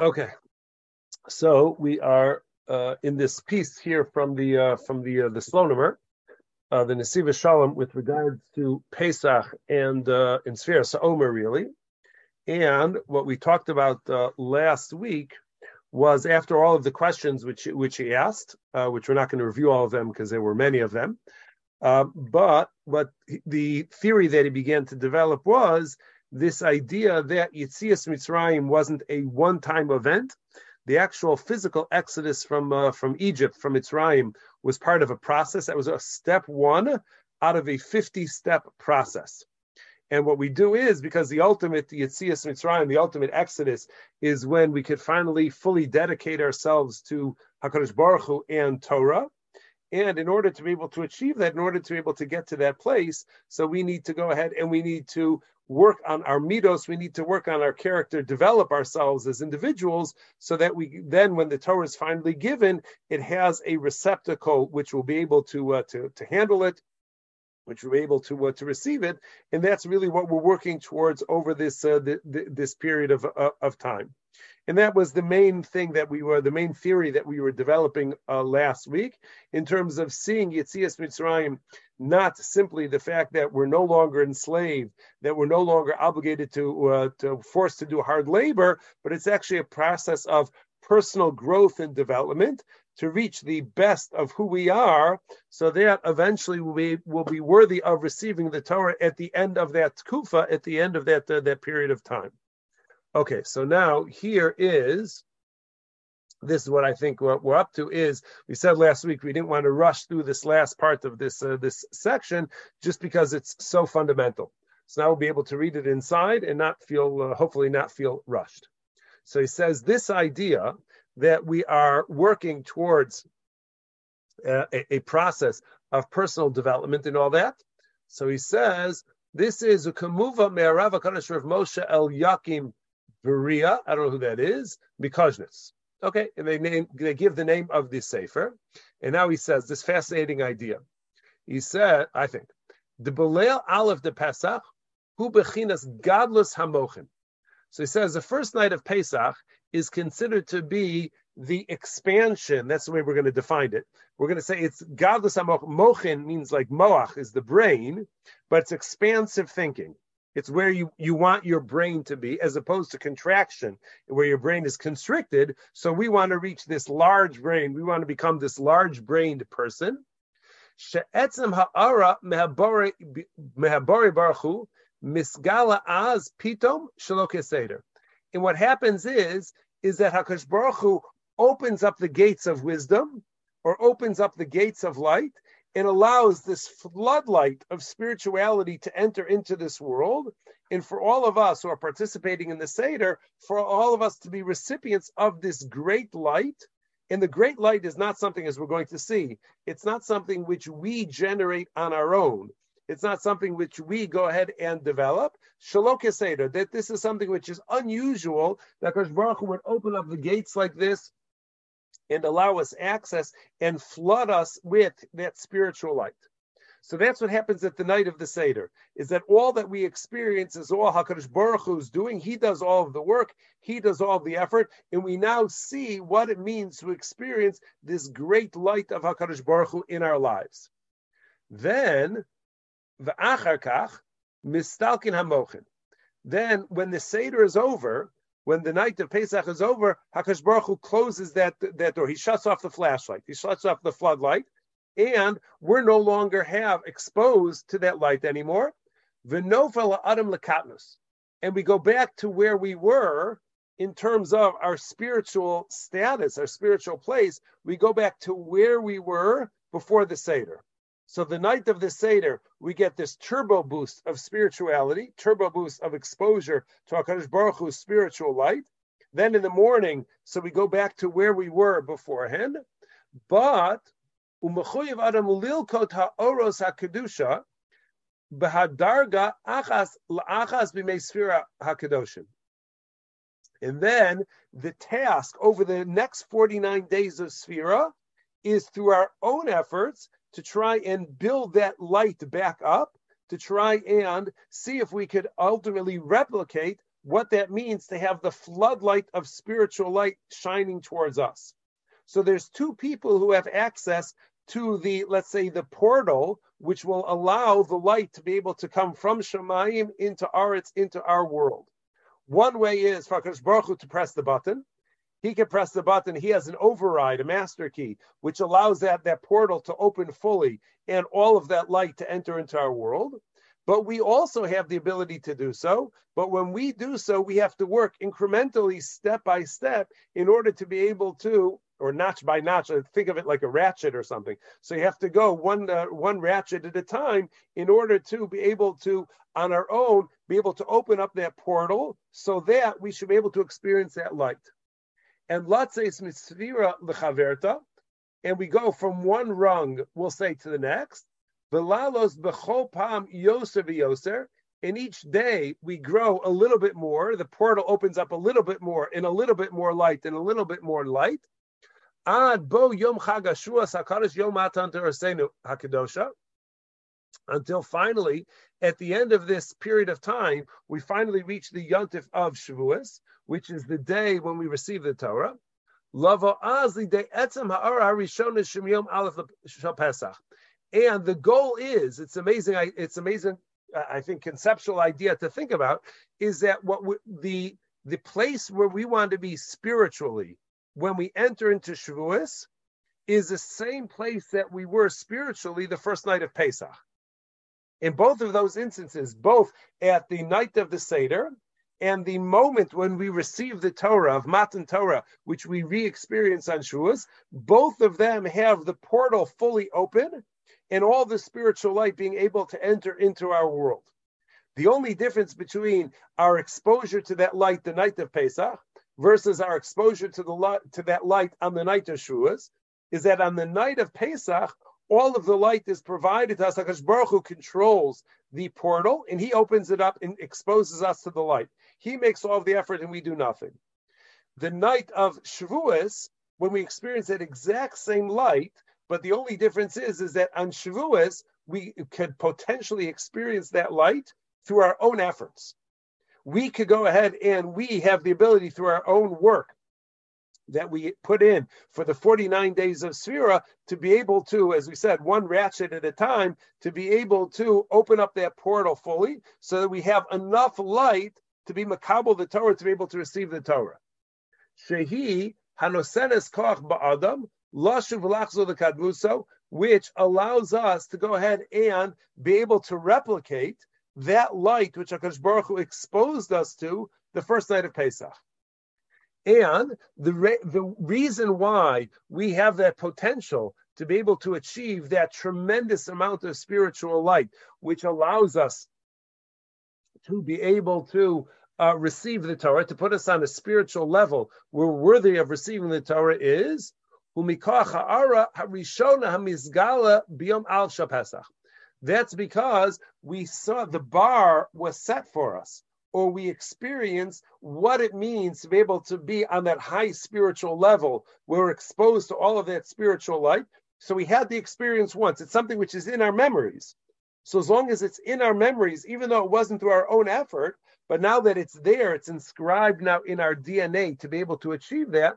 Okay, so we are uh, in this piece here from the uh, from the uh, the Slonimer, uh, the Nesivos Shalom, with regards to Pesach and uh, in Sfira Omer, really. And what we talked about uh, last week was after all of the questions which which he asked, uh, which we're not going to review all of them because there were many of them. Uh, but what the theory that he began to develop was this idea that Yitzias Mitzrayim wasn't a one-time event. The actual physical exodus from uh, from Egypt, from Mitzrayim, was part of a process. That was a step one out of a 50-step process. And what we do is because the ultimate Yitzias Mitzrayim, the ultimate exodus, is when we could finally fully dedicate ourselves to Hakadosh Baruch Hu and Torah. And in order to be able to achieve that, in order to be able to get to that place, so we need to go ahead and we need to work on our mitos, we need to work on our character, develop ourselves as individuals, so that we then, when the Torah is finally given, it has a receptacle which will be able to uh, to, to handle it, which we're able to uh, to receive it, and that's really what we're working towards over this uh, the, the, this period of uh, of time. And that was the main thing that we were, the main theory that we were developing uh, last week in terms of seeing Yitzias Mitzrayim, not simply the fact that we're no longer enslaved, that we're no longer obligated to, uh, to forced to do hard labor, but it's actually a process of personal growth and development to reach the best of who we are, so that eventually we will be worthy of receiving the Torah at the end of that kufa, at the end of that uh, that period of time. Okay, so now here is this is what I think what we're up to is we said last week we didn't want to rush through this last part of this uh, this section just because it's so fundamental. So now we'll be able to read it inside and not feel uh, hopefully not feel rushed. So he says this idea that we are working towards uh, a, a, process of personal development and all that. So he says this is a kamuva me'arav Rav Moshe El Yakim Beria, I don't know who that is, Mikoshnitz. Okay, and they name they give the name of the Sefer. And now he says this fascinating idea. He said, I think, the Belel Aleph de Pesach, who bechinas godless hamochin. So he says the first night of Pesach is considered to be the expansion. That's the way we're going to define it. We're going to say it's godless hamochin. Mochin means like moach is the brain, but it's expansive thinking. It's where you, you want your brain to be, as opposed to contraction, where your brain is constricted. So we want to reach this large brain. We want to become this large brained person. ha'ara baruchu misgala az pitom And what happens is, is that Hakadosh Baruch Hu opens up the gates of wisdom, or opens up the gates of light, and allows this floodlight of spirituality to enter into this world. And for all of us who are participating in the Seder, for all of us to be recipients of this great light. And the great light is not something, as we're going to see, it's not something which we generate on our own. It's not something which we go ahead and develop. Shalok Seder, that this is something which is unusual, that Baruch Hu would open up the gates like this and allow us access and flood us with that spiritual light. So that's what happens at the night of the Seder, is that all that we experience is all HaKadosh Baruch Hu is doing. He does all of the work, He does all of the effort, and we now see what it means to experience this great light of HaKadosh Baruch Hu in our lives. Then. Then, when the Seder is over, when the night of Pesach is over, Hakadosh Baruch Hu closes that, that door. He shuts off the flashlight. He shuts off the floodlight, and we're no longer have exposed to that light anymore. Adam and we go back to where we were in terms of our spiritual status, our spiritual place. We go back to where we were before the Seder. So the night of the Seder, we get this turbo boost of spirituality, turbo boost of exposure to HaKadosh Baruch Hu's spiritual light. Then in the morning, so we go back to where we were beforehand. But u'mechuyev adam lilkot ha'oros ha'kedusha b'hadarga achas la'achas b'mei sfira. And then the task over the next 49 days of Sphira is through our own efforts to try and build that light back up, to try and see if we could ultimately replicate what that means to have the floodlight of spiritual light shining towards us. So there's two people who have access to the, let's say, the portal, which will allow the light to be able to come from Shemayim into our, it's into our world. One way is for Baruch Hu to press the button. He can press the button. He has an override, a master key, which allows that, that portal to open fully and all of that light to enter into our world. But we also have the ability to do so. But when we do so, we have to work incrementally, step by step, in order to be able to or notch by notch. Uh, think of it like a ratchet or something. So you have to go one uh, one ratchet at a time in order to be able to, on our own, be able to open up that portal so that we should be able to experience that light. And is mitzvira lechaverta, and we go from one rung, we'll say, to the next. Velalos bechol pam yoser v'yoser. And each day we grow a little bit more. The portal opens up a little bit more, and a little bit more light, and a little bit more light Ad bo yom chagashua sakarish yom matan hakadosha. Until finally, at the end of this period of time, we finally reach the yontif of Shavuos, which is the day when we receive the Torah. And the goal is, it's amazing, it's amazing, I think, conceptual idea to think about, is that what we, the the place where we want to be spiritually when we enter into Shavuos is the same place that we were spiritually the first night of Pesach. In both of those instances, both at the night of the Seder and the moment when we receive the Torah of Matan Torah, which we re-experience on Shavuos, both of them have the portal fully open and all the spiritual light being able to enter into our world. The only difference between our exposure to that light the night of Pesach versus our exposure to the light, to that light on the night of Shavuos is that on the night of Pesach, all of the light is provided to us. Hakadosh Baruch Hu controls the portal, and He opens it up and exposes us to the light. He makes all the effort, and we do nothing. The night of Shavuos, when we experience that exact same light, but the only difference is, is that on Shavuos we could potentially experience that light through our own efforts we could go ahead and we have the ability through our own work that we put in for the 49 days of Sphira to be able to, as we said, one ratchet at a time, to be able to open up that portal fully so that we have enough light to be makabel the Torah to be able to receive the Torah. Shehi hanosenes koch ba'adam lashuv lachzo the kadmuso, which allows us to go ahead and be able to replicate that light which Hakadosh Baruch Hu exposed us to the first night of Pesach. And the, re- the reason why we have that potential to be able to achieve that tremendous amount of spiritual light, which allows us to be able to uh, receive the Torah, to put us on a spiritual level, we're worthy of receiving the Torah, is that's because we saw the bar was set for us, or we experience what it means to be able to be on that high spiritual level. We're exposed to all of that spiritual light. So we had the experience once. It's something which is in our memories. So as long as it's in our memories, even though it wasn't through our own effort, but now that it's there, it's inscribed now in our DNA to be able to achieve that,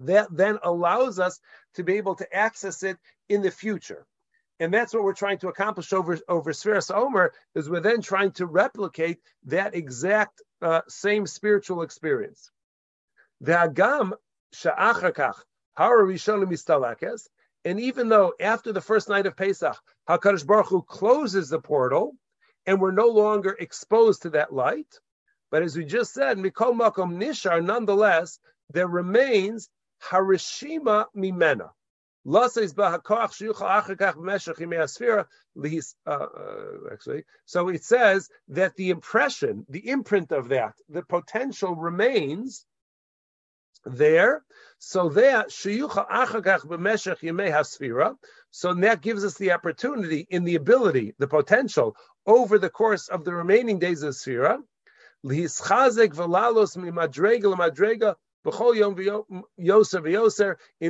that then allows us to be able to access it in the future. And that's what we're trying to accomplish over, over Omer, is we're then trying to replicate that exact uh, same spiritual experience. The Agam Sha'achakach, Hara Rishonim Istalakes, and even though after the first night of Pesach, HaKadosh Baruch Hu closes the portal, and we're no longer exposed to that light, but as we just said, Mikol Makom Nishar, nonetheless, there remains Harishima Mimena. Uh, actually, so it says that the impression, the imprint of that, the potential remains there. So that so that gives us the opportunity in the ability, the potential over the course of the remaining days of the Sphira, in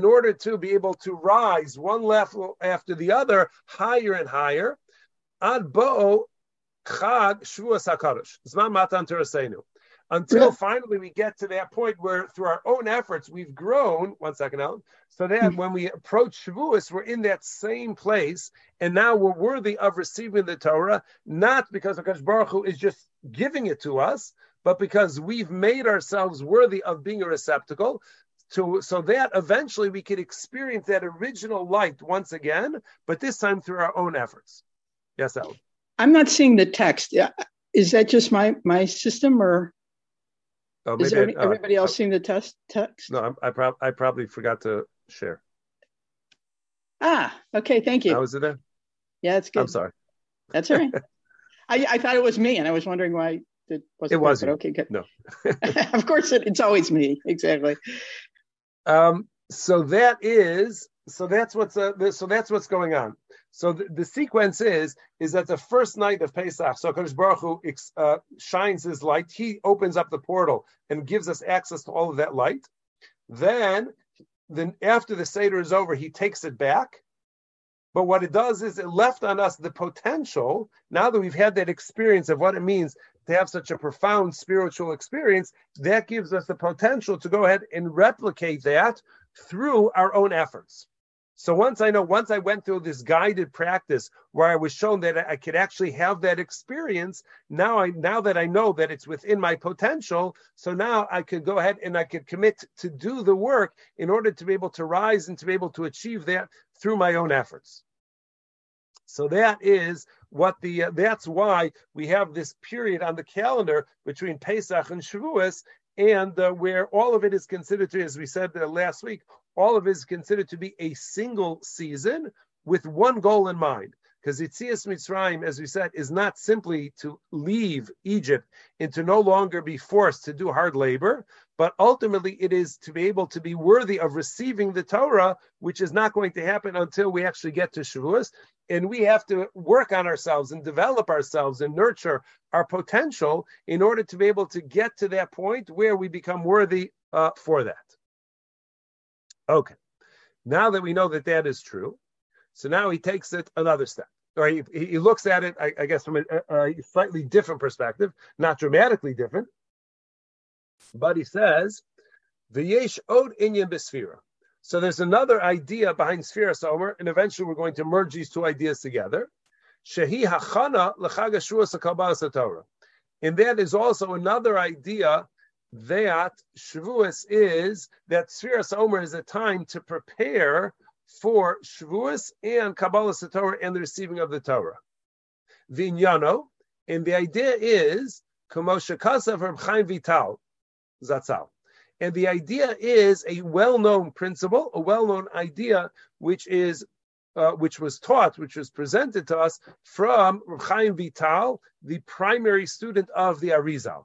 order to be able to rise one level after the other, higher and higher. Ad bo chag shvuas hakadosh. Zman matan terasenu. until finally we get to that point where through our own efforts we've grown. One second, Alan. So that mm-hmm. when we approach Shavuos, we're in that same place, and now we're worthy of receiving the Torah, not because Hakadosh Baruch Hu is just giving it to us, but because we've made ourselves worthy of being a receptacle. To, so that eventually we could experience that original light once again, but this time through our own efforts. Yes, Alan. I'm not seeing the text. Is that just my my system, or oh, is there, uh, everybody else uh, seeing the test text? No, I, I, prob- I probably forgot to share. Ah, okay. Thank you. How was it then? Yeah, it's good. I'm sorry. That's all right. I, I thought it was me, and I was wondering why it wasn't. It wasn't. Okay, good. No. of course, it, it's always me. Exactly. Um. So that is. So that's what's. Uh, so that's what's going on. So the, the, sequence is is that the first night of Pesach, so Kadosh Baruch Hu uh, shines his light. He opens up the portal and gives us access to all of that light. Then, then after the seder is over, he takes it back. But what it does is it left on us the potential. Now that we've had that experience of what it means to have such a profound spiritual experience, that gives us the potential to go ahead and replicate that through our own efforts. So once I know, once I went through this guided practice where I was shown that I could actually have that experience, now I now that I know that it's within my potential, so now I could go ahead and I could commit to do the work in order to be able to rise and to be able to achieve that through my own efforts. So that is what the uh, that's why we have this period on the calendar between Pesach and Shavuos, and uh, where all of it is considered to, as we said uh, last week, all of it is considered to be a single season with one goal in mind. Because Yitzias Mitzrayim, as we said, is not simply to leave Egypt and to no longer be forced to do hard labor, but ultimately it is to be able to be worthy of receiving the Torah, which is not going to happen until we actually get to Shavuos. And we have to work on ourselves and develop ourselves and nurture our potential in order to be able to get to that point where we become worthy uh, for that. Okay. Now that we know that that is true, so now he takes it another step. Or he, he looks at it, I, I guess, from a, a, slightly different perspective, not dramatically different. But he says, "V'yesh od inyan b'sfira." So there's another idea behind Sfira Somer, and eventually we're going to merge these two ideas together. Shehi hachana l'chag Torah. And that is also another idea that Shavuos is that Sfiras Omer is a time to prepare for Shavuos and Kabbalah Torah and the receiving of the Torah. Vinyano, and the idea is Kamosha Kasav Reb Chaim Vital, Zatzal. And the idea is a well-known principle, a well-known idea, which is uh, which was taught, which was presented to us from Chaim Vital, the primary student of the Arizal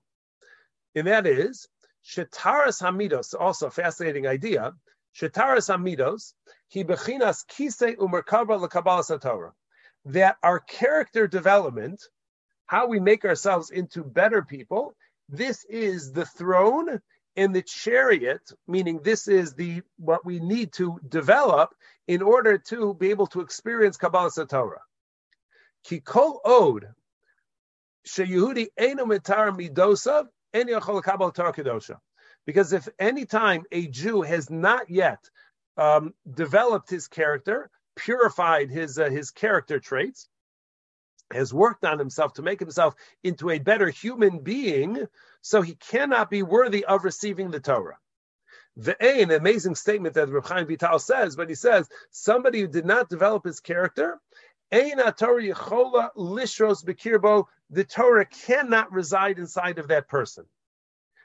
and that is Shetaras Hamidos, also a fascinating idea. Shetaras Hamidos, he bechinas kise umerkava lekabbalas Torah. That our character development, how we make ourselves into better people, this is the throne and the chariot, meaning this is the what we need to develop in order to be able to experience Kabbalah Torah. Kikol od sheyehudi eno mitar midosav because if any time a Jew has not yet um, developed his character, purified his uh, his character traits, has worked on himself to make himself into a better human being, so he cannot be worthy of receiving the Torah. The an amazing statement that Reb Chaim Vital says, but he says somebody who did not develop his character, the Torah cannot reside inside of that person.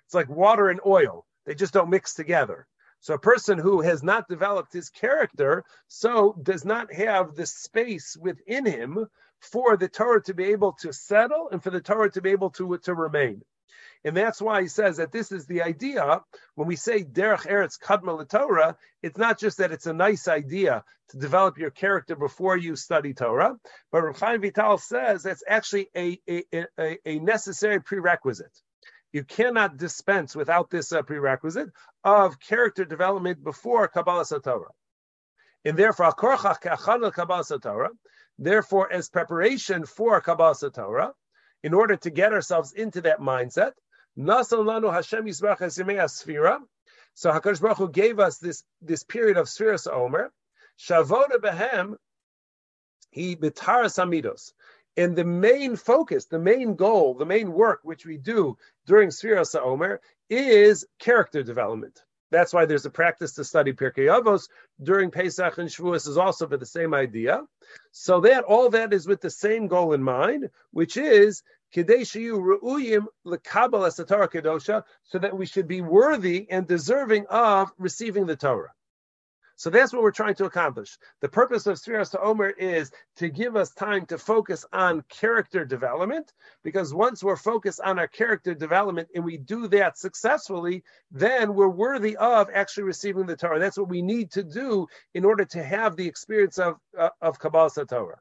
It's like water and oil. They just don't mix together. So a person who has not developed his character, so does not have the space within him for the Torah to be able to settle and for the Torah to be able to, to remain. And that's why he says that this is the idea. When we say derech eretz kadma Torah, it's not just that it's a nice idea to develop your character before you study Torah, but Chaim Vital says that's actually a, a, a, a necessary prerequisite. You cannot dispense without this uh, prerequisite of character development before Kabbalah Torah. And therefore, Kabbalah Therefore, as preparation for Kabbalah Torah, in order to get ourselves into that mindset, Nasan lanu Hashem Yisbarach Sfira. So Hakadosh Baruch Hu gave us this this period of Sfiras Omer. Shavoda behem he bitaras amidos. And the main focus, the main goal, the main work which we do during Sfiras Omer is character development. That's why there's a practice to study Pirkei Avos during Pesach and Shavuos is also for the same idea. So that all that is with the same goal in mind, which is ru'uyim lekabel asatara kedosha, so that we should be worthy and deserving of receiving the Torah. So that's what we're trying to accomplish. The purpose of Sfiras to Omer is to give us time to focus on character development, because once we're focused on our character development and we do that successfully, then we're worthy of actually receiving the Torah. That's what we need to do in order to have the experience of, uh, of Kabbalah Torah.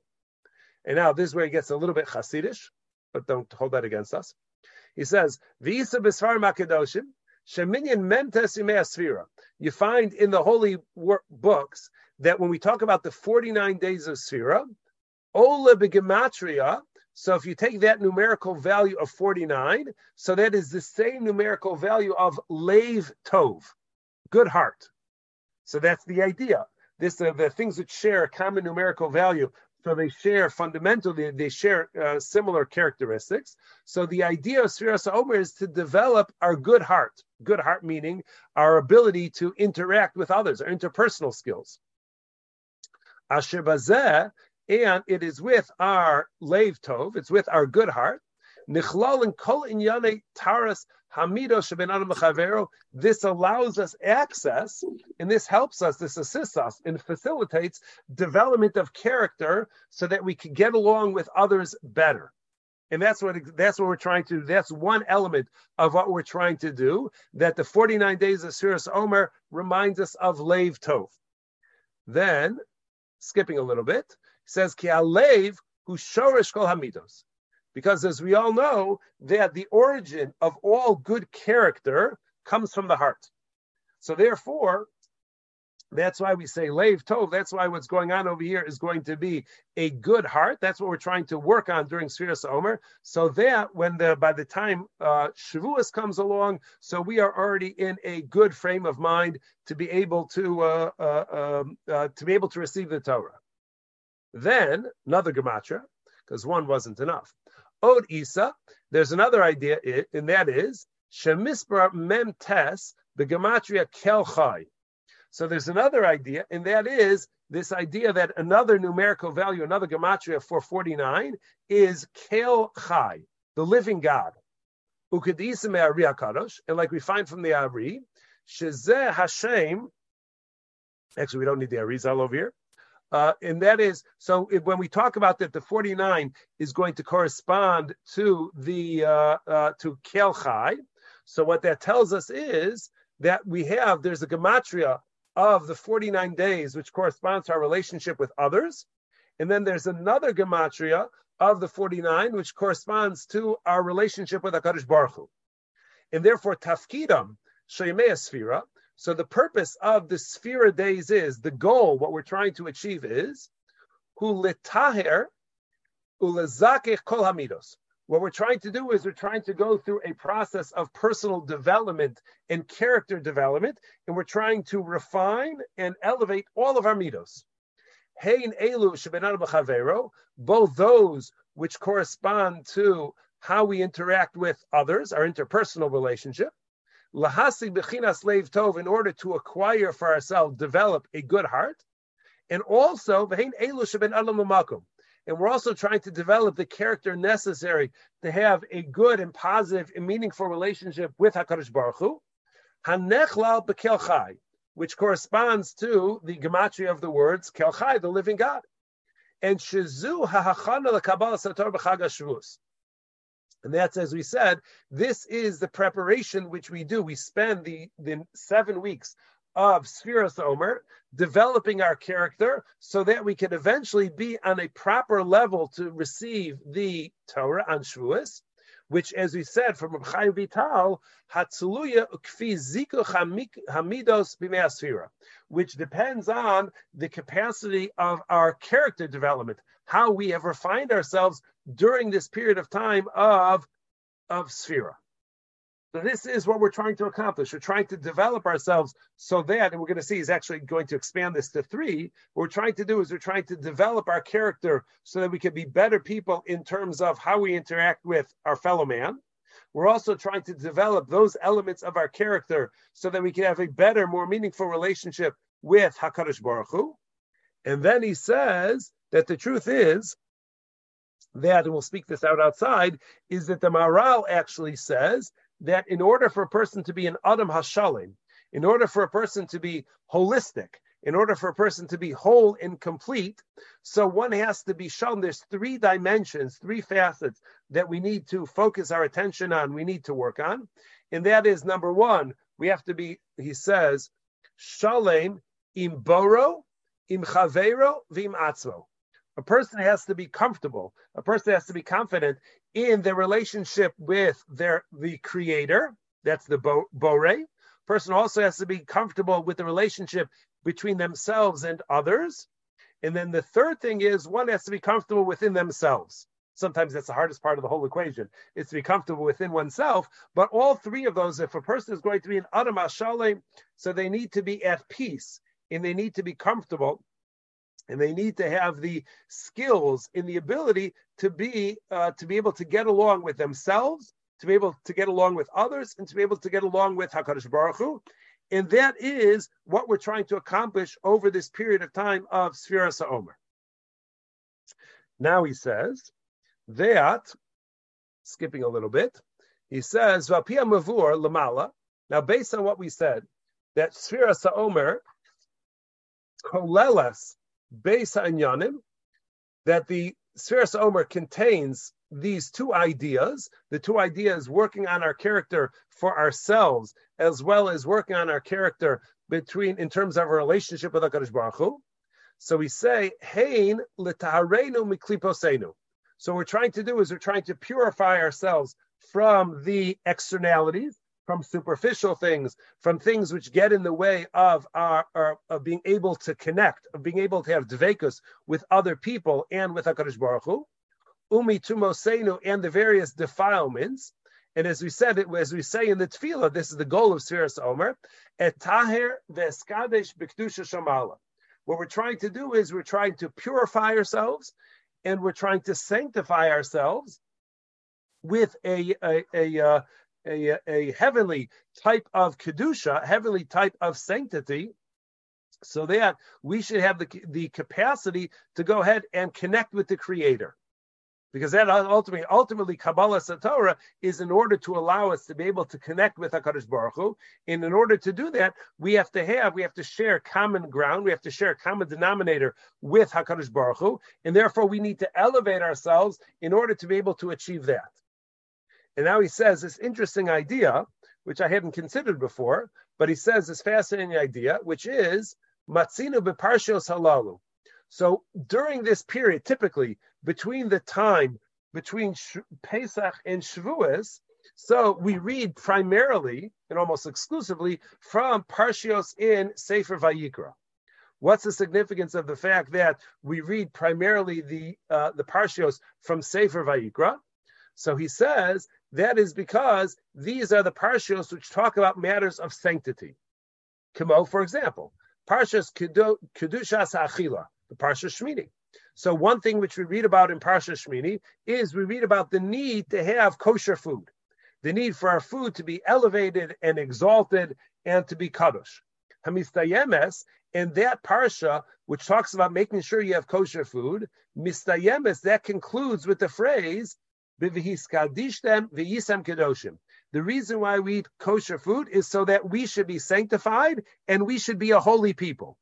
And now this is where it gets a little bit Hasidish, but don't hold that against us. He says, Visa Besfar Makadoshim, Sheminyan Mentes Sfira you find in the holy books that when we talk about the 49 days of Sfira, Ola begematria, so if you take that numerical value of 49, so that is the same numerical value of Lev Tov, good heart. So that's the idea. This uh, the things that share a common numerical value. So they share fundamentally, they share uh, similar characteristics. So the idea of Sfiras Omer is to develop our good heart. Good heart meaning our ability to interact with others, our interpersonal skills. Asher and it is with our leiv tov, it's with our good heart. Nichlal and kol inyane taras hamido sheben This allows us access, and this helps us, this assists us, and facilitates development of character so that we can get along with others better. And that's what that's what we're trying to do. That's one element of what we're trying to do. That the 49 days of Sfiras Omer reminds us of Lev Tov. Then, skipping a little bit, says Ki Alev who shorish kol hamidos. Because as we all know, that the origin of all good character comes from the heart. So therefore, that's why we say Lev Tov. That's why what's going on over here is going to be a good heart. That's what we're trying to work on during Sfiras Omer. So that when the by the time uh, Shavuos comes along, so we are already in a good frame of mind to be able to uh, uh, um, uh to be able to receive the Torah. Then another gematria, because one wasn't enough. Od Isa. There's another idea, and that is Shemisbar Mem Tes the gematria Kelchai. So there's another idea, and that is this idea that another numerical value, another gematria for 49 is Kel Chai, the living God. And like we find from the Ari, Shezeh Hashem, actually we don't need the Arizal over here, uh, and that is so if, when we talk about that the 49 is going to correspond to the uh, uh, to Kelchai. So what that tells us is that we have there's a gematria of the 49 days, which corresponds to our relationship with others. And then there's another gematria of the 49, which corresponds to our relationship with HaKadosh Baruch Hu. And therefore, tafkidam, shemei sfira. So the purpose of the sfira days is, the goal, what we're trying to achieve is, ulezakech kol hamidos. What we're trying to do is we're trying to go through a process of personal development and character development, and we're trying to refine and elevate all of our mitos. Hein elu both those which correspond to how we interact with others, our interpersonal relationship. Lahasig bechinas slave tov, in order to acquire for ourselves, develop a good heart, and also v'hein elu sheben alam and we're also trying to develop the character necessary to have a good and positive and meaningful relationship with Hakadosh Baruch Hu. Hanechlal bekelchai, which corresponds to the gematria of the words kelchai, the living God, and shizu hahachana lekabbalah sator b'chag And that's, as we said, this is the preparation which we do. We spend the, the seven weeks of Sfiras Omer, developing our character so that we can eventually be on a proper level to receive the Torah on Shavuos, which, as we said from Chaim Vital, Hatzaluya Ukfi Ziku Hamidos B'Measfira, which depends on the capacity of our character development, how we have refined ourselves during this period of time of, of Sphira. So this is what we're trying to accomplish. We're trying to develop ourselves so that, and we're going to see he's actually going to expand this to three. What we're trying to do is we're trying to develop our character so that we can be better people in terms of how we interact with our fellow man. We're also trying to develop those elements of our character so that we can have a better, more meaningful relationship with Hakadosh Baruch Hu. And then he says that the truth is that, and we'll speak this out outside, is that the Maharal actually says that in order for a person to be an Adam Hashalim, in order for a person to be holistic, in order for a person to be whole and complete, so one has to be shown there's three dimensions, three facets that we need to focus our attention on, we need to work on. And that is number one, we have to be, he says, Shalem im boro, im chavero, vim atzmo. A person has to be comfortable. A person has to be confident in their relationship with their the creator. That's the bo- bore. Person also has to be comfortable with the relationship between themselves and others. And then the third thing is one has to be comfortable within themselves. Sometimes that's the hardest part of the whole equation, is to be comfortable within oneself. But all three of those, if a person is going to be an Adam Ashalem, so they need to be at peace and they need to be comfortable and they need to have the skills and the ability to be uh, to be able to get along with themselves, to be able to get along with others, and to be able to get along with Hakadosh Baruch Hu. And that is what we're trying to accomplish over this period of time of Sfira Sa'omer. Now he says that, skipping a little bit, he says, Vapia Mavur Lamala. Now, based on what we said, that Sfira Sa'omer Kolelas Beis Anyanim, that the Sfiras Omer contains these two ideas, the two ideas working on our character for ourselves, as well as working on our character between in terms of our relationship with HaKadosh Baruch Hu. So we say, Hein l'taharenu mikliposenu. So what we're trying to do is we're trying to purify ourselves from the externalities, from superficial things, from things which get in the way of our, our of being able to connect, of being able to have dvekus with other people and with Hakadosh Baruch Hu, umi tumosenu and the various defilements. And as we said, as we say in the tefillah, this is the goal of Sfiras Omer, et taher veskadesh b'kedusha shamala. What we're trying to do is we're trying to purify ourselves, and we're trying to sanctify ourselves with a a, a, uh, a, a heavenly type of kedusha, heavenly type of sanctity, so that we should have the, the capacity to go ahead and connect with the Creator. Because that ultimately, ultimately, Kabbalah Satorah is in order to allow us to be able to connect with Hakadosh Baruch Hu. And in order to do that, we have to have, we have to share common ground, we have to share a common denominator with Hakadosh Baruch Hu, and therefore we need to elevate ourselves in order to be able to achieve that. And now he says this interesting idea, which I hadn't considered before, but he says this fascinating idea, which is matzinu beparshios halalu. So during this period, typically between the time between Pesach and Shavuos, so we read primarily and almost exclusively from Parshios in Sefer Vayikra. What's the significance of the fact that we read primarily the uh, the Parshios from Sefer Vayikra? So he says that is because these are the parshios which talk about matters of sanctity. Kamo, for example, Parshas Kedushas Achila, the Parsha Shmini. So one thing which we read about in Parsha Shmini is we read about the need to have kosher food, the need for our food to be elevated and exalted and to be kadosh. Hamistayemes, and that parsha, which talks about making sure you have kosher food, mistayemes, that concludes with the phrase the reason why we eat kosher food is so that we should be sanctified and we should be a holy people.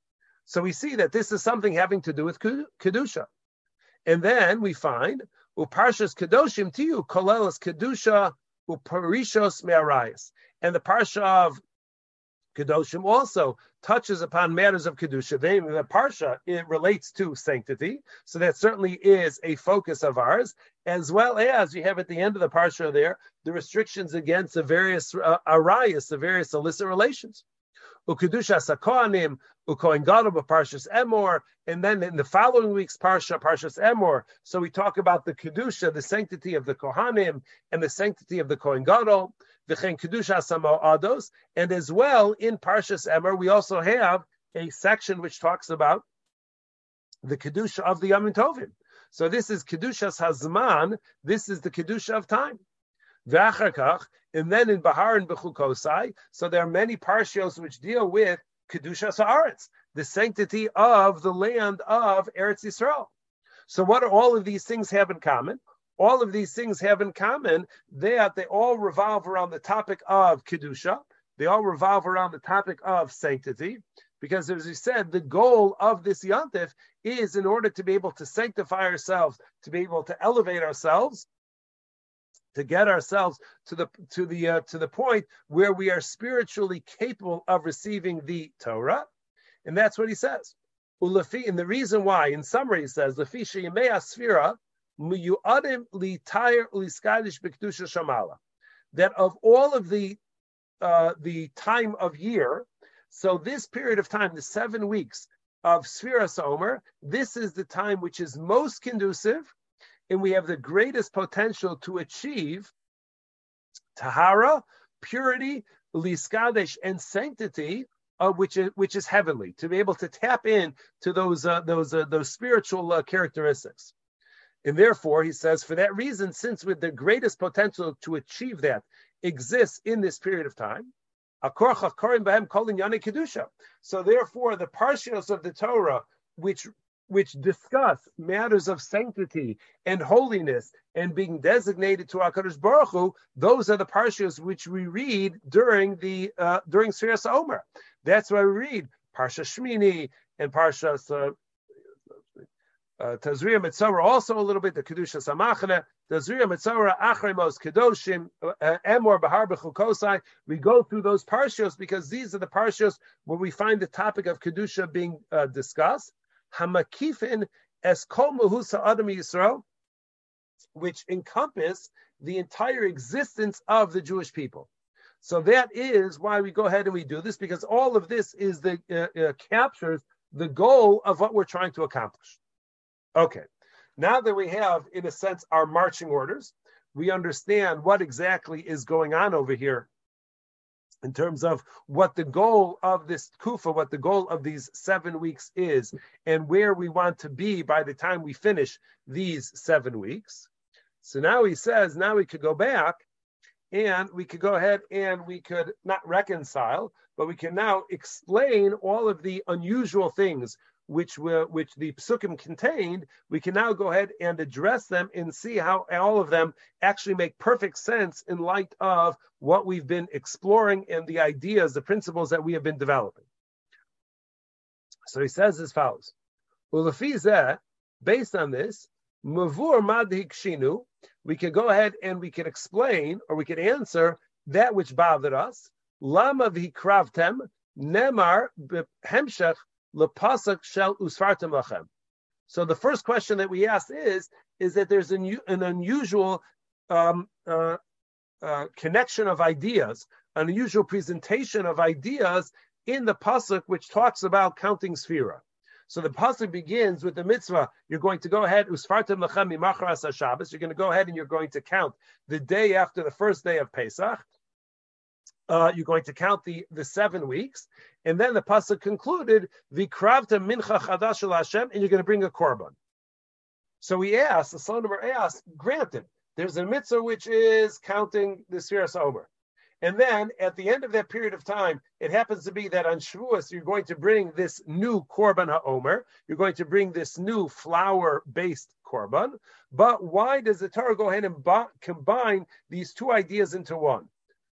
So we see that this is something having to do with kedusha. And then we find uparshas kedoshim you kolelas kedusha uparishos me'arayas. And the parsha of Kedoshim also touches upon matters of Kedusha. The Parsha, it relates to sanctity. So that certainly is a focus of ours, as well as you have at the end of the Parsha there, the restrictions against the various uh, arayas, the various illicit relations. Ukedushas HaKohanim, Ukohen Gadol Parshas Emor, and then in the following week's Parsha, Parshas Emor, so we talk about the Kedusha, the sanctity of the Kohanim, and the sanctity of the Kohen Gadol, V'chen Kedusha Ados, and as well in Parshas Emor, we also have a section which talks about the Kedusha of the Yom Tovim. So this is Kedushas Hazman, this is the Kedusha of time. And then in Bahar and Bechukosai, so there are many parshios which deal with Kedusha Sa'aretz, the sanctity of the land of Eretz Yisrael. So what do all of these things have in common? All of these things have in common that they all revolve around the topic of Kedusha. They all revolve around the topic of sanctity. Because as we said, the goal of this Yantif is in order to be able to sanctify ourselves, to be able to elevate ourselves, to get ourselves to the to the uh, to the point where we are spiritually capable of receiving the Torah, and that's what he says. Ulafi, and the reason why, in summary, he says, "Lafi sheyimei asfira miyuadim litayr uliskadish shamala." That of all of the uh, the time of year, so this period of time, the seven weeks of Sfiras Omer, this is the time which is most conducive and we have the greatest potential to achieve tahara, purity, liskadesh, and sanctity, uh, which is which is heavenly, to be able to tap in to those uh, those uh, those spiritual uh, characteristics. And therefore, he says, for that reason, since with the greatest potential to achieve that exists in this period of time, so therefore, the parshios of the Torah, which which discuss matters of sanctity and holiness and being designated to Hakadosh Baruch Hu, those are the parshas which we read during the uh, during Sfiras Omer. That's why we read Parsha Shmini and Parsha uh, uh, Tazria Metzora, also a little bit the Kedusha Samachana, Tazria Metzora, Achremos Kedoshim, uh, Emor Bahar Bechukosai. We go through those parshas because these are the parshas where we find the topic of Kedusha being uh, discussed. Hamakifin es kol mahusa adam Yisrael, which encompass the entire existence of the Jewish people. So that is why we go ahead and we do this because all of this is the uh, uh, captures the goal of what we're trying to accomplish. Okay, now that we have, in a sense, our marching orders, we understand what exactly is going on over here in terms of what the goal of this kufa, what the goal of these seven weeks is, and where we want to be by the time we finish these seven weeks. So now he says, now we could go back and we could go ahead and we could not reconcile, but we can now explain all of the unusual things which were which the psukim contained, we can now go ahead and address them and see how all of them actually make perfect sense in light of what we've been exploring and the ideas, the principles that we have been developing. So he says as follows: based on this, mavur madhikshinu, we can go ahead and we can explain or we can answer that which bothered us. Lama vikravtem nemar b'hemshech lepasak shel lachem. So the first question that we asked is, is that there's an, an unusual um, uh, uh, connection of ideas, an unusual presentation of ideas in the pasuk which talks about counting sphera. So the pasuk begins with the mitzvah. You're going to go ahead usfartem lachem Shabbos. You're going to go ahead and you're going to count the day after the first day of Pesach uh, you're going to count the, the seven weeks, and then the pasuk concluded vikravta mincha chadash Hashem, and you're going to bring a korban. So we asked, the son of asked, granted, there's a mitzvah which is counting the Sfiras Omer. And then at the end of that period of time, it happens to be that on Shavuos, you're going to bring this new Korban HaOmer. You're going to bring this new flour based Korban. But why does the Torah go ahead and combine these two ideas into one?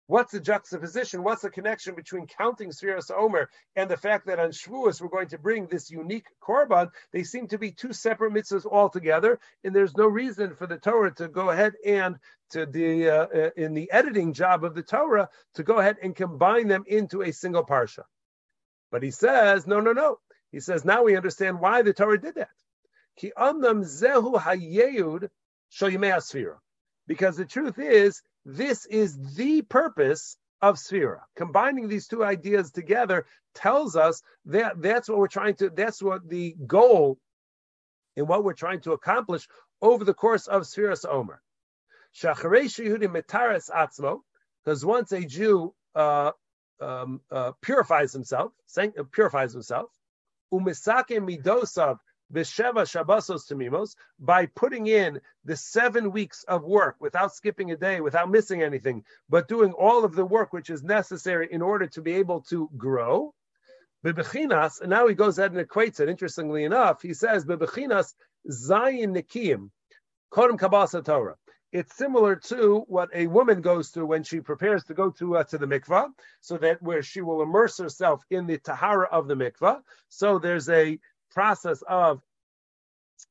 What's the juxtaposition? What's the connection between counting Sfiras Omer and the fact that on Shavuos we're going to bring this unique korban? They seem to be two separate mitzvahs altogether, and there's no reason for the Torah to go ahead and to the uh, uh, in the editing job of the Torah to go ahead and combine them into a single parsha. But he says, no, no, no. He says now we understand why the Torah did that. Ki zehu hayeyud Because the truth is, this is the purpose of Sphira. Combining these two ideas together tells us that that's what we're trying to, that's what the goal and what we're trying to accomplish over the course of Sphiras Omer. Because once a Jew uh, um, uh, purifies himself, uh, purifies himself, umisake midosav b'sheva shabbosos tamimos, by putting in the seven weeks of work without skipping a day, without missing anything, but doing all of the work which is necessary in order to be able to grow. Bebechinas, and now he goes ahead and equates it. Interestingly enough, he says bebechinas zayin nikim kodem kabasa Torah it's similar to what a woman goes through when she prepares to go to uh, to the mikvah, so that where she will immerse herself in the tahara of the mikvah. So there's a process of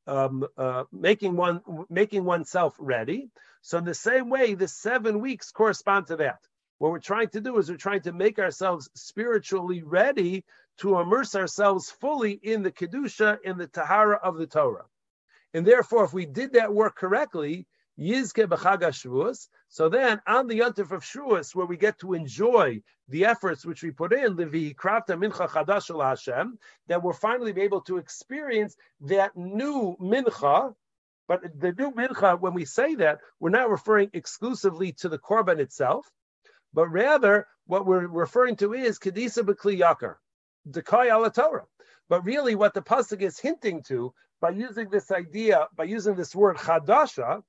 um, uh, making one making oneself ready. So in the same way, the seven weeks correspond to that. What we're trying to do is we're trying to make ourselves spiritually ready to immerse ourselves fully in the kedusha in the tahara of the Torah. And therefore, if we did that work correctly, Yizke b'chaga Shavuos. So then, on the Yontif of Shavuos, where we get to enjoy the efforts which we put in, Levi Kravta Mincha Chadash Hashem, that we'll finally be able to experience that new Mincha. But the new Mincha, when we say that, we're not referring exclusively to the Korban itself, but rather what we're referring to is Kedisa B'Kli Yakar, Dekai ala Torah. But really, what the pasuk is hinting to by using this idea, by using this word chadasha,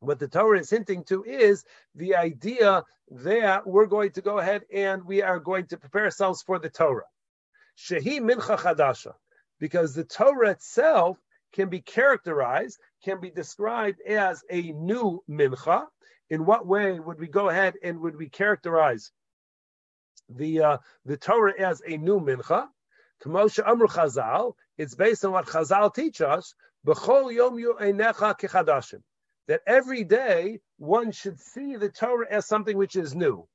what the Torah is hinting to is the idea that we're going to go ahead and we are going to prepare ourselves for the Torah. Shehi mincha chadasha, because the Torah itself can be characterized, can be described as a new mincha. In what way would we go ahead and would we characterize the uh, the Torah as a new mincha? Kamosha Amr Chazal, it's based on what Chazal teach us. Yom yu einecha that every day one should see the Torah as something which is new.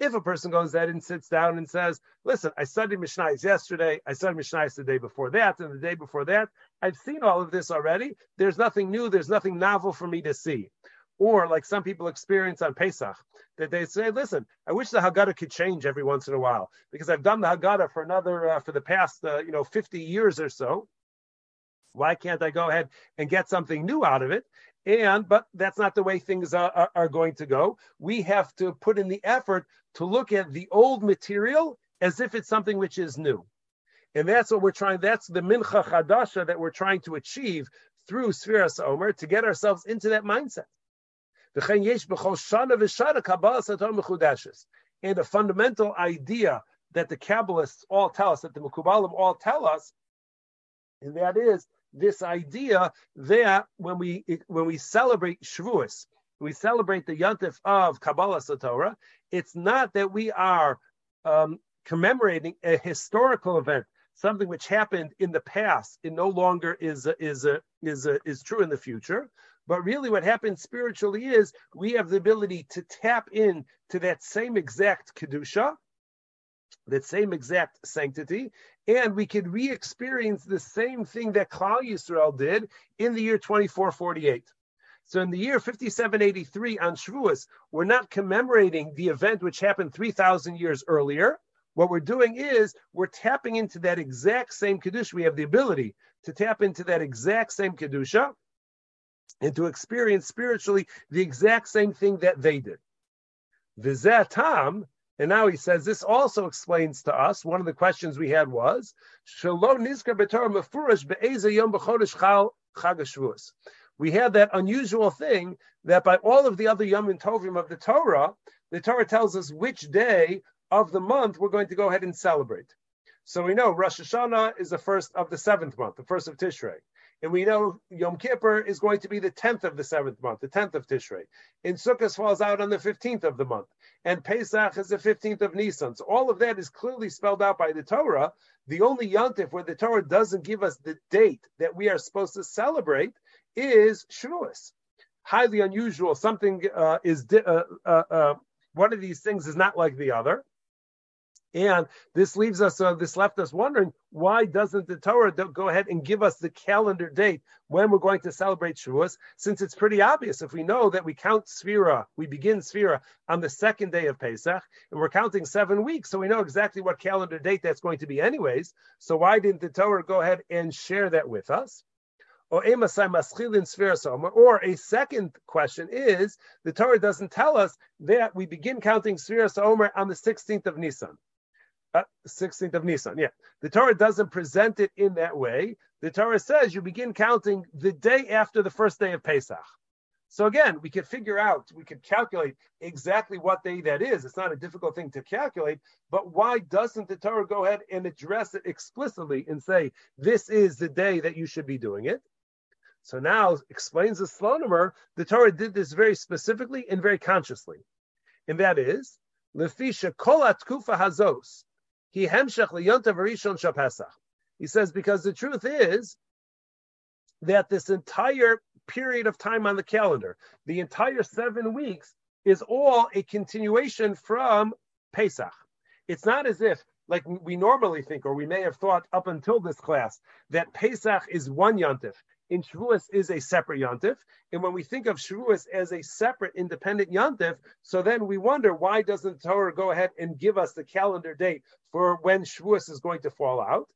If a person goes ahead and sits down and says, "Listen, I studied Mishnayos yesterday, I studied Mishnayos the day before that, and the day before that, I've seen all of this already. There's nothing new. There's nothing novel for me to see." Or like some people experience on Pesach, that they say, "Listen, I wish the Haggadah could change every once in a while because I've done the Haggadah for another uh, for the past uh, you know 50 years or so. Why can't I go ahead and get something new out of it?" And but that's not the way things are, are, are, going to go. We have to put in the effort to look at the old material as if it's something which is new. And that's what we're trying, that's the mincha chadasha that we're trying to achieve through Sfiras Omer to get ourselves into that mindset. And a fundamental idea that the Kabbalists all tell us, that the Mukubalim all tell us, and that is this idea that when we when we celebrate Shavuos, we celebrate the Yontif of Kabbalah Satorah, it's not that we are um, commemorating a historical event, something which happened in the past, it no longer is is is is true in the future. But really, what happens spiritually is we have the ability to tap in to that same exact kedusha, that same exact sanctity, and we could re-experience the same thing that Klal Yisrael did in the year 2448. So in the year 5783 on Shavuos, we're not commemorating the event which happened 3,000 years earlier. What we're doing is we're tapping into that exact same Kedusha. We have the ability to tap into that exact same Kedusha and to experience spiritually the exact same thing that they did. Vizatam, and now he says this also explains to us one of the questions we had was we had that unusual thing that by all of the other Yom Tovim of the Torah, the Torah tells us which day of the month we're going to go ahead and celebrate. So we know Rosh Hashanah is the first of the seventh month, the first of Tishrei. And we know Yom Kippur is going to be the 10th of the seventh month, the 10th of Tishrei. And Sukkot falls out on the 15th of the month. And Pesach is the 15th of Nisan. So all of that is clearly spelled out by the Torah. The only Yontif where the Torah doesn't give us the date that we are supposed to celebrate is Shavuos. Highly unusual. Something uh, is, uh, uh, uh, one of these things is not like the other. And this leaves us, uh, this left us wondering why doesn't the Torah go ahead and give us the calendar date when we're going to celebrate Shavuos? Since it's pretty obvious if we know that we count Sphira, we begin Sphira on the second day of Pesach, and we're counting seven weeks, so we know exactly what calendar date that's going to be, anyways. So why didn't the Torah go ahead and share that with us? Or a second question is the Torah doesn't tell us that we begin counting Sfiras Omer on the 16th of Nisan. Uh, 16th of Nisan, yeah. The Torah doesn't present it in that way. The Torah says you begin counting the day after the first day of Pesach. So again, we could figure out, we could calculate exactly what day that is. It's not a difficult thing to calculate, but why doesn't the Torah go ahead and address it explicitly and say, this is the day that you should be doing it? So now explains the Slonimer, the Torah did this very specifically and very consciously. And that is, Lefisha kolat kufa hazos, he hemshech arishon shapesach. He says, because the truth is that this entire period of time on the calendar, the entire seven weeks, is all a continuation from Pesach. It's not as if, like we normally think, or we may have thought up until this class, that Pesach is one yontif in Shavuos is a separate yontif. And when we think of Shavuos as a separate independent yontif, so then we wonder why doesn't the Torah go ahead and give us the calendar date for when Shavuos is going to fall out?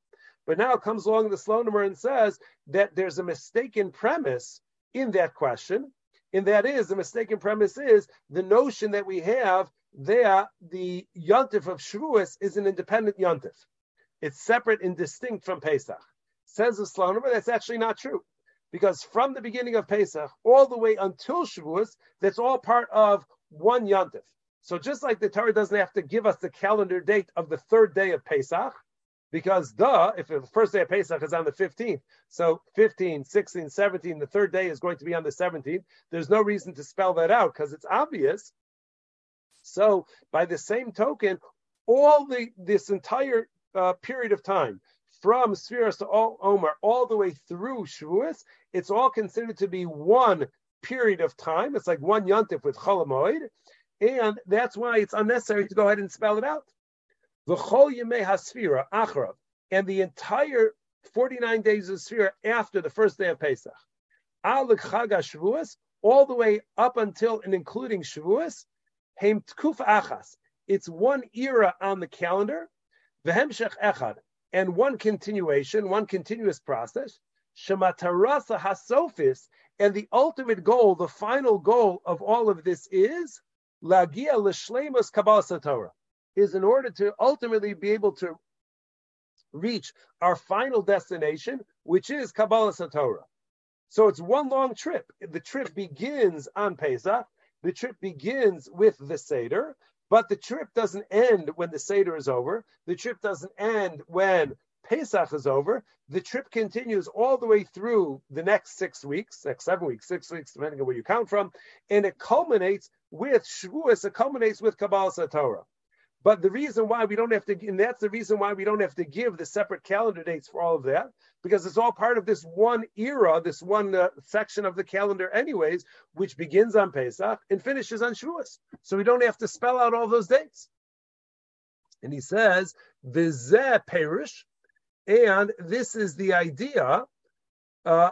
But now comes along the Slonimer and says that there's a mistaken premise in that question. And that is, the mistaken premise is the notion that we have that the yontif of Shavuos is an independent yontif. It's separate and distinct from Pesach. Says the Slonimer, that's actually not true because from the beginning of Pesach all the way until Shavuos, that's all part of one Yontif. So just like the Torah doesn't have to give us the calendar date of the third day of Pesach, because duh, if the first day of Pesach is on the 15th, so 15, 16, 17, the third day is going to be on the 17th, there's no reason to spell that out because it's obvious. So by the same token, all the this entire uh, period of time from Spheres to all Omer all the way through Shavuos, it's all considered to be one period of time. It's like one yontif with Chol Hamoed, and that's why it's unnecessary to go ahead and spell it out. V'chol yemei hasfira achrav, and the entire 49 days of Sphira after the first day of Pesach. Al Chaga Shavuos, all the way up until and including Shavuos, Heim Tkuf Achas. It's one era on the calendar, V'hemshech Echad, and one continuation, one continuous process, Shematarasa Hasofis, and the ultimate goal, the final goal of all of this is Lagia Lishlemus Kabbalah Torah, is in order to ultimately be able to reach our final destination, which is Kabbalah Torah. So it's one long trip. The trip begins on Pesach. The trip begins with the Seder, but the trip doesn't end when the Seder is over. The trip doesn't end when Pesach is over. The trip continues all the way through the next six weeks, next seven weeks, six weeks, depending on where you count from, and it culminates with Shavuos. It culminates with Kabbalah Torah. But the reason why we don't have to, and that's the reason why we don't have to give the separate calendar dates for all of that, because it's all part of this one era, this one uh, section of the calendar, anyways, which begins on Pesach and finishes on Shavuos. So we don't have to spell out all those dates. And he says, "Vizeh perish," and this is the idea. Uh,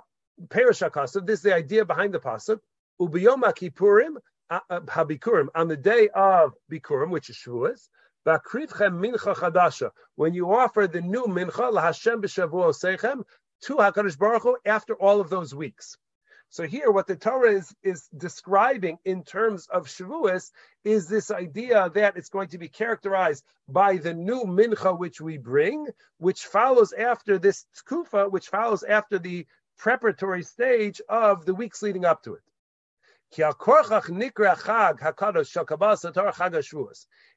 perish This is the idea behind the pasuk. Ubiyom Kippurim uh, Habikurim on the day of Bikurim, which is Shavuos, mincha chadasha. When you offer the new mincha laHashem b'shavuos sechem to Hakadosh Baruch Hu after all of those weeks. So here, what the Torah is, is describing in terms of Shavuos is this idea that it's going to be characterized by the new mincha which we bring, which follows after this tkufa, which follows after the preparatory stage of the weeks leading up to it.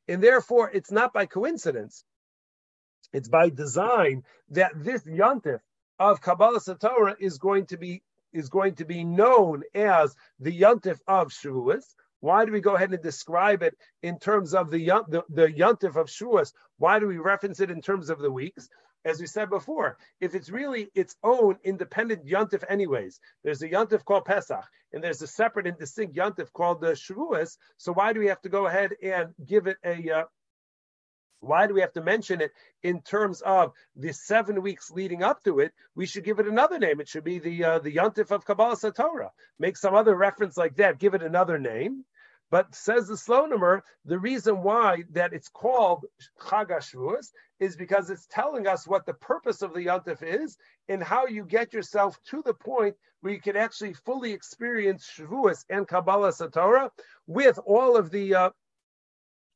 And therefore, it's not by coincidence, it's by design that this yontif of Kabbalah Satorah is going to be is going to be known as the yontif of Shavuos. Why do we go ahead and describe it in terms of the, the, the yontif of Shavuos? Why do we reference it in terms of the weeks? as we said before, if it's really its own independent yontif, anyways, there's a yontif called Pesach, and there's a separate and distinct yontif called the Shavuos. So why do we have to go ahead and give it a uh, Why do we have to mention it in terms of the seven weeks leading up to it? We should give it another name. It should be the uh, the Yontif of Kabbalah Satorah. Make some other reference like that. Give it another name. But says the Slonimer, the reason why that it's called Chag is because it's telling us what the purpose of the Yontif is and how you get yourself to the point where you can actually fully experience Shavuos and Kabbalah Satorah with all of the uh,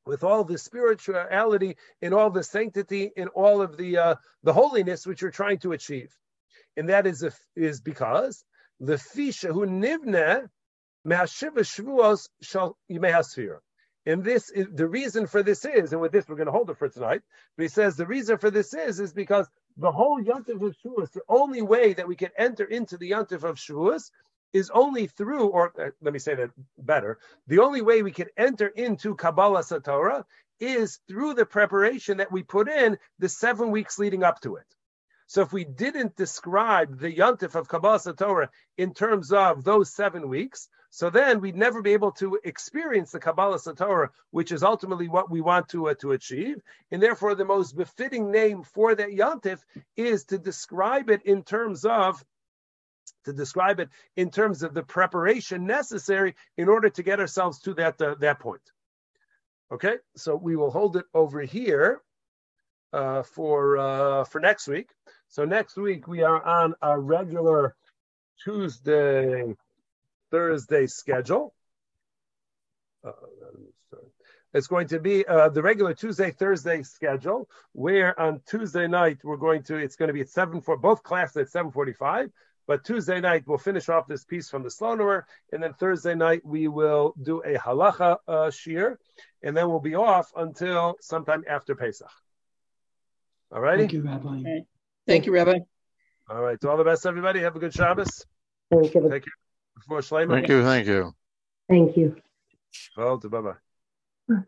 with all the spirituality and all the sanctity and all of the uh, the holiness which you're trying to achieve, and that is is because the fisha who nivne shvuos shall And this is the reason for this is, and with this we're going to hold it for tonight. But he says the reason for this is is because the whole Yantif of Shavuos, the only way that we can enter into the Yantif of Shavuos is only through, or uh, let me say that better, the only way we can enter into Kabbalah Satorah is through the preparation that we put in the seven weeks leading up to it. So if we didn't describe the Yontif of Kabbalah Satorah in terms of those seven weeks, so then we'd never be able to experience the Kabbalah Satorah, which is ultimately what we want to, uh, to achieve. And therefore, the most befitting name for that Yontif is to describe it in terms of to describe it in terms of the preparation necessary in order to get ourselves to that uh, that point. Okay, so we will hold it over here uh, for uh, for next week. So next week we are on our regular Tuesday, Thursday schedule. Uh, it's going to be uh, the regular Tuesday, Thursday schedule, where on Tuesday night we're going to. It's going to be at seven for both classes at seven forty-five. But Tuesday night we'll finish off this piece from the Slonimer, and then Thursday night we will do a halacha uh, shir, and then we'll be off until sometime after Pesach. All righty. Thank you, Rabbi. Okay. Thank you, Rabbi. All right. To all the best, everybody. Have a good Shabbos. Thank you. Thank you. Before Shleimer. Thank you. Thank you. Thank you. Well, bye bye.